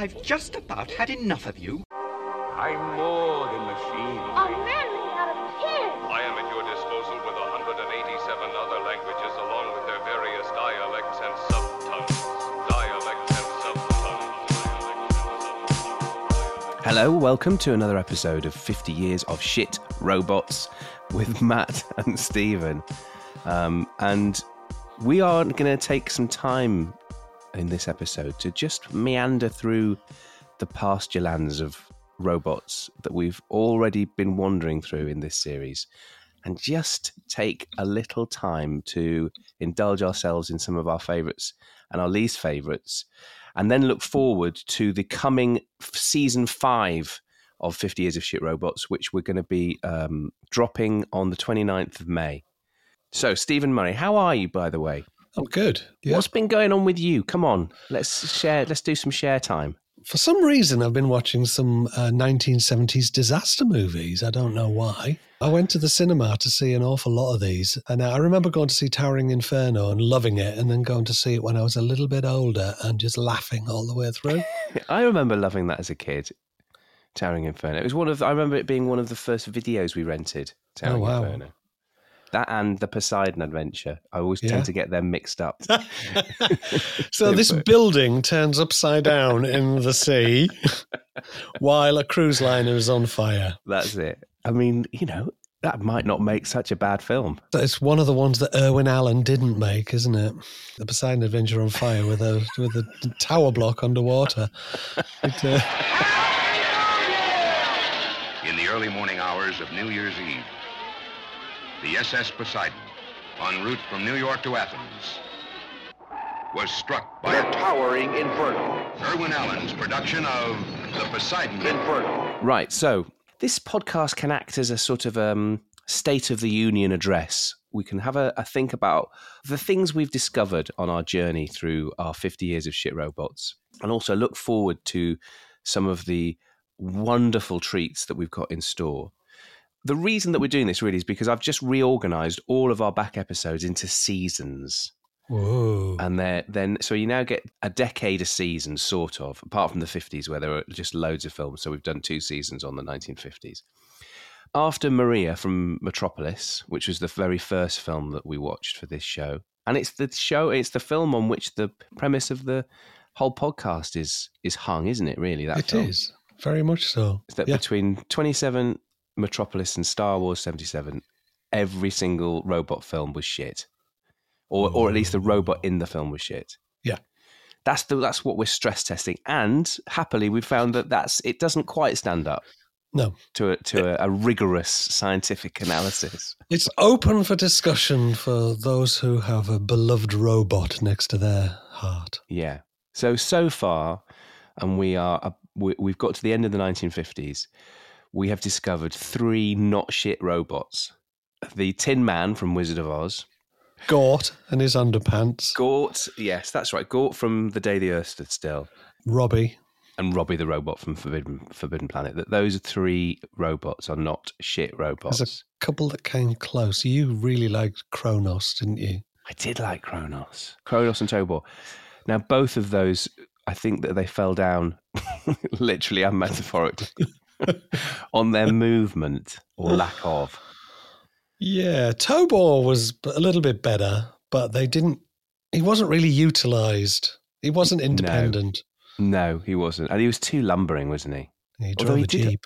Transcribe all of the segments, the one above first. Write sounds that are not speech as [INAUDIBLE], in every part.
I've just about had enough of you. I'm more than machine. A man made out of tin. I am at your disposal with 187 other languages along with their various dialects and subtongues. Dialects and subtongues. Hello, welcome to another episode of 50 Years of Shit Robots with [LAUGHS] Matt and Stephen. Um, and we are going to take some time in this episode to just meander through the pasture lands of robots that we've already been wandering through in this series and just take a little time to indulge ourselves in some of our favorites and our least favorites and then look forward to the coming season five of 50 Years of Shit Robots, which we're going to be um, dropping on the 29th of May. So, Stephen Murray, how are you, by the way? I'm good. Yeah. What's been going on with you? Come on, let's share. Let's do some share time. For some reason, I've been watching some uh, 1970s disaster movies. I don't know why. I went to the cinema to see an awful lot of these. And I remember going to see Towering Inferno and loving it, and then going to see it when I was a little bit older and just laughing all the way through. [LAUGHS] I remember loving that as a kid. Towering Inferno. It was one of. I remember it being one of the first videos we rented. Towering Oh, wow. Inferno. That and the Poseidon Adventure. I always Yeah. tend to get them mixed up. [LAUGHS] so this building turns upside down in the sea [LAUGHS] while a cruise liner is on fire. That's it. I mean, you know, that might not make such a bad film. It's one of the ones that Irwin Allen didn't make, isn't it? The Poseidon Adventure on fire with a with a tower block underwater. It, uh, In the early morning hours of New Year's Eve, the SS Poseidon, en route from New York to Athens, was struck by a towering inferno. Irwin Allen's production of The Poseidon Inferno. Right. So this podcast can act as a sort of um, state of the union address. We can have a, a think about the things we've discovered on our journey through our 50 years of shit robots, and also look forward to some of the wonderful treats that we've got in store. The reason that we're doing this really is because I've just reorganized all of our back episodes into seasons. whoa. And they're, then, so you now get a decade a season, sort of, apart from the 50s where there were just loads of films. So we've done two seasons on the 1950s. After Maria from Metropolis, which was the very first film that we watched for this show, and it's the show, it's the film on which the premise of the whole podcast is is hung, isn't it? Really, that It film is very much so. is that Yeah. between 27 Metropolis and Star Wars 77, every single robot film was shit. Or, or at least the robot in the film was shit. Yeah. That's the that's what we're stress testing, and happily we found that that's it doesn't quite stand up No, to a, to a, a rigorous scientific analysis. it's open for discussion for those who have a beloved robot next to their heart. Yeah. So so far, and we are uh, we've got to the end of the 1950s. We have discovered three not shit robots: the Tin Man from Wizard of Oz, Gort and his underpants. Gort, yes, that's right. Gort from The Day the Earth Stood Still, Robby. and Robby the Robot from Forbidden Forbidden Planet. That those three robots are not shit robots. There's a couple that came close. You really liked Kronos, didn't you? I did like Kronos, Kronos and Tobor. Now both of those, I think that they fell down, [LAUGHS] literally and metaphorically, [LAUGHS] on their movement or lack of. Yeah, Tobor was a little bit better, but they didn't. He wasn't really utilized. He wasn't independent. No, he wasn't, and he was too lumbering, wasn't he? He drove he a did- jeep.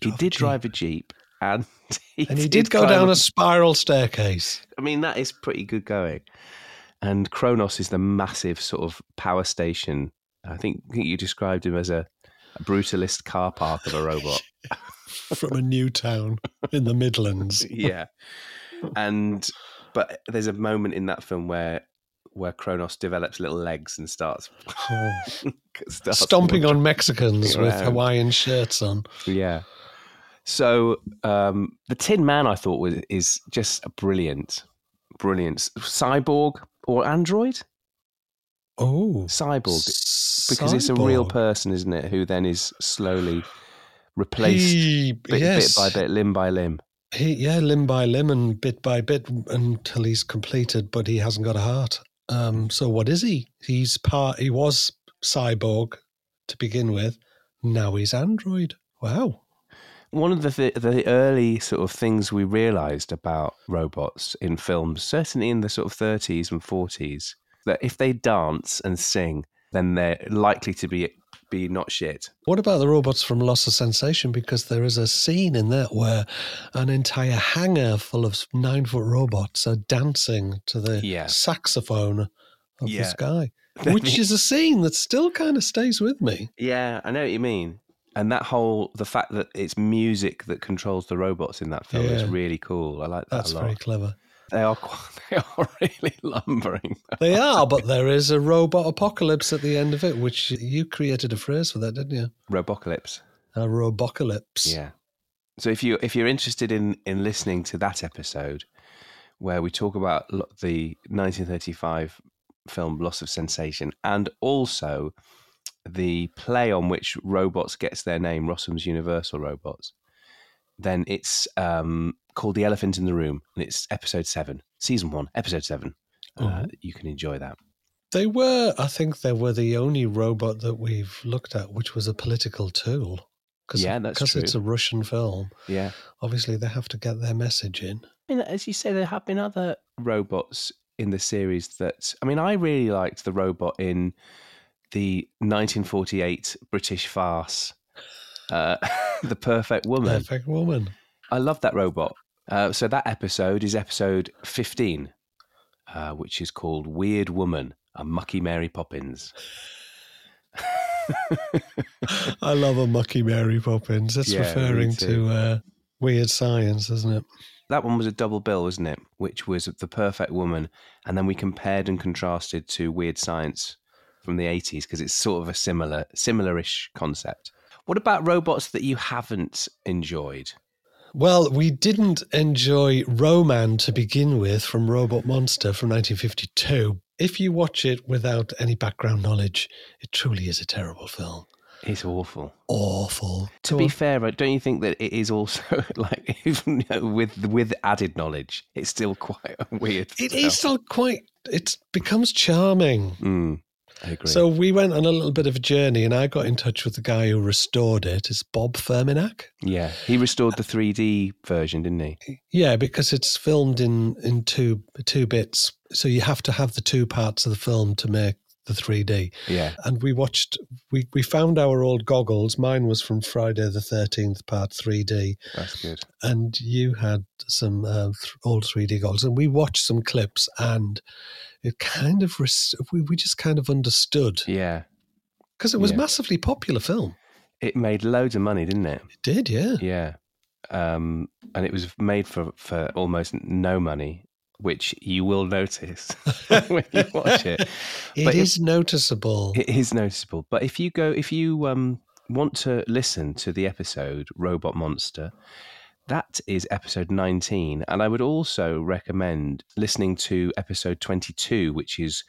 He a did Jeep. drive a jeep, and [LAUGHS] he, and he did go down a a spiral staircase. I mean, that is pretty good going. And Kronos is the massive sort of power station. I think, I think you described him as a, a brutalist car park of a robot. [LAUGHS] from a new town in the Midlands. [LAUGHS] yeah. And but there's a moment in that film where where Kronos develops little legs and starts, [LAUGHS] starts Stomping on Mexicans with. Hawaiian shirts on. Yeah. So um, the Tin Man, I thought was is just a brilliant, brilliant cyborg or android Oh, cyborg because it's a real person, isn't it? Who then is slowly replaced He, bit, yes, bit by bit, limb by limb. He, yeah, limb by limb and bit by bit until he's completed, but he hasn't got a heart. Um, so what is he? He's part. He was cyborg, to begin with. Now he's Android. Wow. One of the th- the early sort of things we realised about robots in films, certainly in the sort of thirties and forties, that if they dance and sing, then they're likely to be be not shit. What about the robots from Loss of Sensation? Because there is a scene in that where an entire hangar full of nine foot robots are dancing to the Yeah. saxophone of the Yeah. sky, [LAUGHS] which is a scene that still kind of stays with me. Yeah, I know what you mean. And that whole the fact that it's music that controls the robots in that film is really cool. I like that That's a lot. very clever. They are [LAUGHS] they are really lumbering. They are, but there is a robot apocalypse at the end of it, which you created a phrase for that, didn't you? Robocalypse. A robocalypse. Yeah. So if you if you're interested in in listening to that episode where we talk about the 1935 film Loss of Sensation and also the play on which robots gets their name, Rossum's Universal Robots, then it's um, called The Elephant in the Room and it's episode seven, season one, episode seven. Uh, Mhm. you can enjoy that. They were, I think, they were the only robot that we've looked at which was a political tool. Cause, Yeah, that's Because it's a Russian film. Yeah. Obviously, they have to get their message in. I mean, as you say, there have been other robots in the series that. I mean, I really liked the robot in the 1948 British farce, uh, [LAUGHS] The Perfect Woman. Perfect woman. I love that robot. Uh, so that episode is episode 15, uh, which is called Weird Woman, a Mucky Mary Poppins. [LAUGHS] I love a mucky Mary Poppins. That's Yeah, referring to uh, weird science, isn't it? that one was a double bill, wasn't it? Which was the perfect woman, and then we compared and contrasted to Weird Science from the eighties because it's sort of a similar, similar-ish concept. What about robots that you haven't enjoyed? Well, we didn't enjoy Ro-Man to begin with from Robot Monster from 1952. If you watch it without any background knowledge, it truly is a terrible film. It's awful. Awful. To be fair, don't you think that it is also [LAUGHS] like [LAUGHS] even with with added knowledge, it's still quite [LAUGHS] weird. It is still quite. It becomes charming. Mm, I agree. So we went on a little bit of a journey, and I got in touch with the guy who restored it. It's Bob Furmanek. yeah, he restored the 3D version, didn't he? Yeah, because it's filmed in in two two bits, so you have to have the two parts of the film to make the 3D. Yeah. And we watched. We we found our old goggles. Mine was from Friday the Thirteenth Part 3D, That's good. and you had some uh, th- old 3D goggles, and we watched some clips, and it kind of res- we we just kind of understood Yeah. because it was Yeah. massively popular film. It made loads of money, didn't it? It did, yeah. Yeah. Um, and it was made for, for almost no money, which you will notice [LAUGHS] [LAUGHS] when you watch it. It But is noticeable. It is noticeable. But if you go, if you um, want to listen to the episode Robot Monster, that is episode 19. And I would also recommend listening to episode 22, which is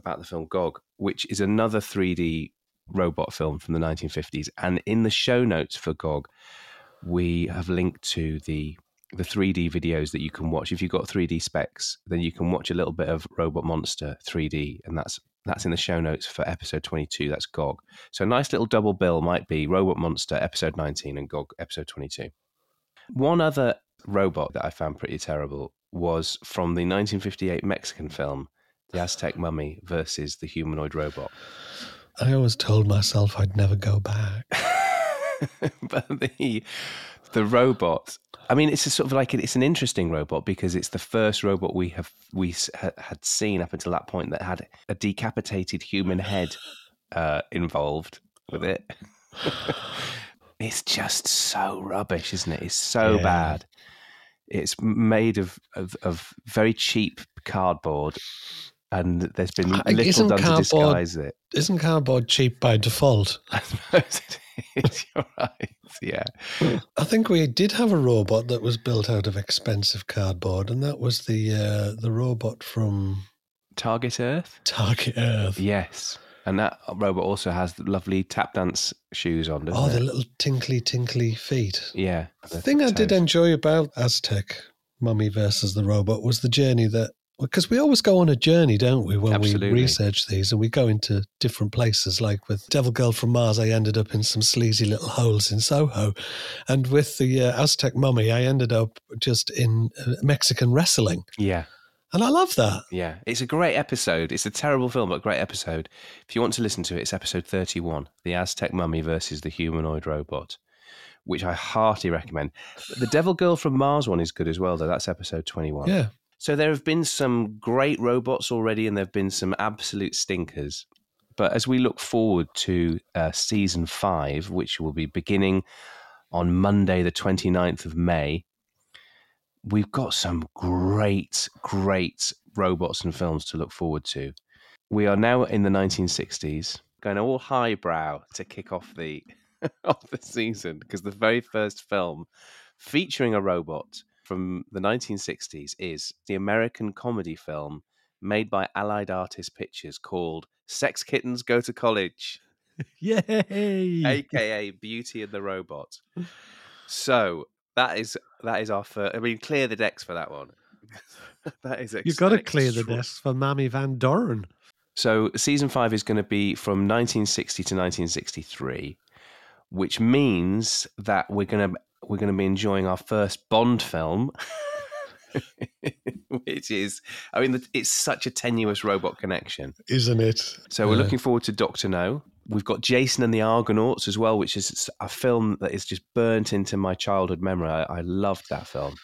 about the film Gog, which is another 3D robot film from the 1950s. And in the show notes for Gog, we have linked to the the 3D videos that you can watch. If you've got 3D specs, then you can watch a little bit of Robot Monster 3D, and that's that's in the show notes for episode 22. That's GOG. So a nice little double bill might be Robot Monster episode 19 and GOG episode 22. One other robot that I found pretty terrible was from the 1958 Mexican film The Aztec Mummy versus the humanoid robot. I always told myself I'd never go back. [LAUGHS] [LAUGHS] but the the robot I mean, it's a sort of like it's an interesting robot because it's the first robot we have we ha- had seen up until that point that had a decapitated human head [LAUGHS] uh, involved with it. [LAUGHS] it's just so rubbish, isn't it? It's so Yeah. bad. It's made of, of of very cheap cardboard, and there's been little isn't done to disguise it. Isn't cardboard cheap by default? [LAUGHS] I suppose it is. [LAUGHS] You're right. Yeah. I think we did have a robot that was built out of expensive cardboard, and that was the uh, the robot from Target Earth. Target Earth. Yes. And that robot also has lovely tap dance shoes on, doesn't Oh, it? the little tinkly tinkly feet. yeah. The thing I did enjoy about Aztec Mummy versus the Robot was the journey that Because we always go on a journey, don't we, when Absolutely. we research these and we go into different places. Like with Devil Girl from Mars, I ended up in some sleazy little holes in Soho. And with the uh, Aztec Mummy, I ended up just in uh, Mexican wrestling. Yeah. And I love that. Yeah, it's a great episode. It's a terrible film, but a great episode. If you want to listen to it, it's episode 31 The Aztec Mummy versus the Humanoid Robot, which I heartily recommend. The Devil Girl from Mars one is good as well, though. That's episode 21. Yeah. So there have been some great robots already, and there have been some absolute stinkers. But as we look forward to uh, season five, which will be beginning on Monday, the 29th of May, we've got some great, great robots and films to look forward to. We are now in the 1960s, going all highbrow to kick off the [LAUGHS] off the season because the very first film featuring a robot from the 1960s is the American comedy film made by Allied Artist Pictures called Sex Kittens Go to College, [LAUGHS] Yay! aka Beauty and the Robot. So that is that is our first. I mean, clear the decks for that one. [LAUGHS] that is You've got to clear the decks for Mamie Van Doren. So season five is going to be from 1960 to 1963, which means that we're going to we're going to be enjoying our first Bond film, [LAUGHS] which is I mean it's such a tenuous robot connection. Isn't it? So we're Yeah. looking forward to Doctor No. We've got Jason and the Argonauts as well, which is a film that is just burnt into my childhood memory. I, I loved that film.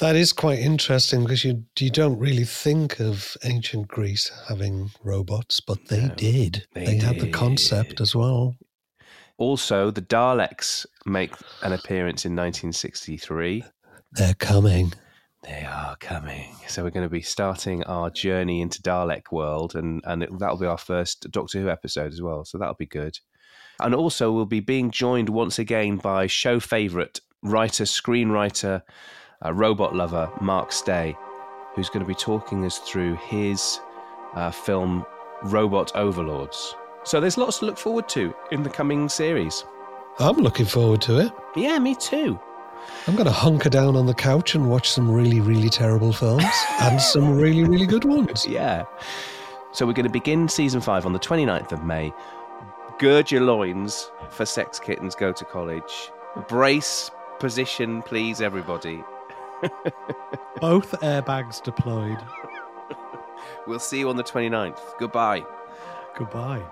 That is quite interesting because you you don't really think of ancient Greece having robots, but they No, did. they They, had the concept as well. Also, the Daleks make an appearance in 1963. They're coming. They are coming. So we're going to be starting our journey into Dalek world, and and it, that'll be our first Doctor Who episode as well. So that'll be good. And also, we'll be being joined once again by show favourite writer, screenwriter, uh, robot lover Mark Stay, who's going to be talking us through his uh, film Robot Overlords. So there's lots to look forward to in the coming series. I'm looking forward to it. Yeah, me too. I'm going to hunker down on the couch and watch some really, really terrible films [LAUGHS] and some really, really good ones. Yeah. So we're going to begin season five on the 29th of May. Gird your loins for Sex Kittens Go to College. Brace position, please, everybody. [LAUGHS] Both airbags deployed. We'll see you on the 29th. Goodbye. Goodbye.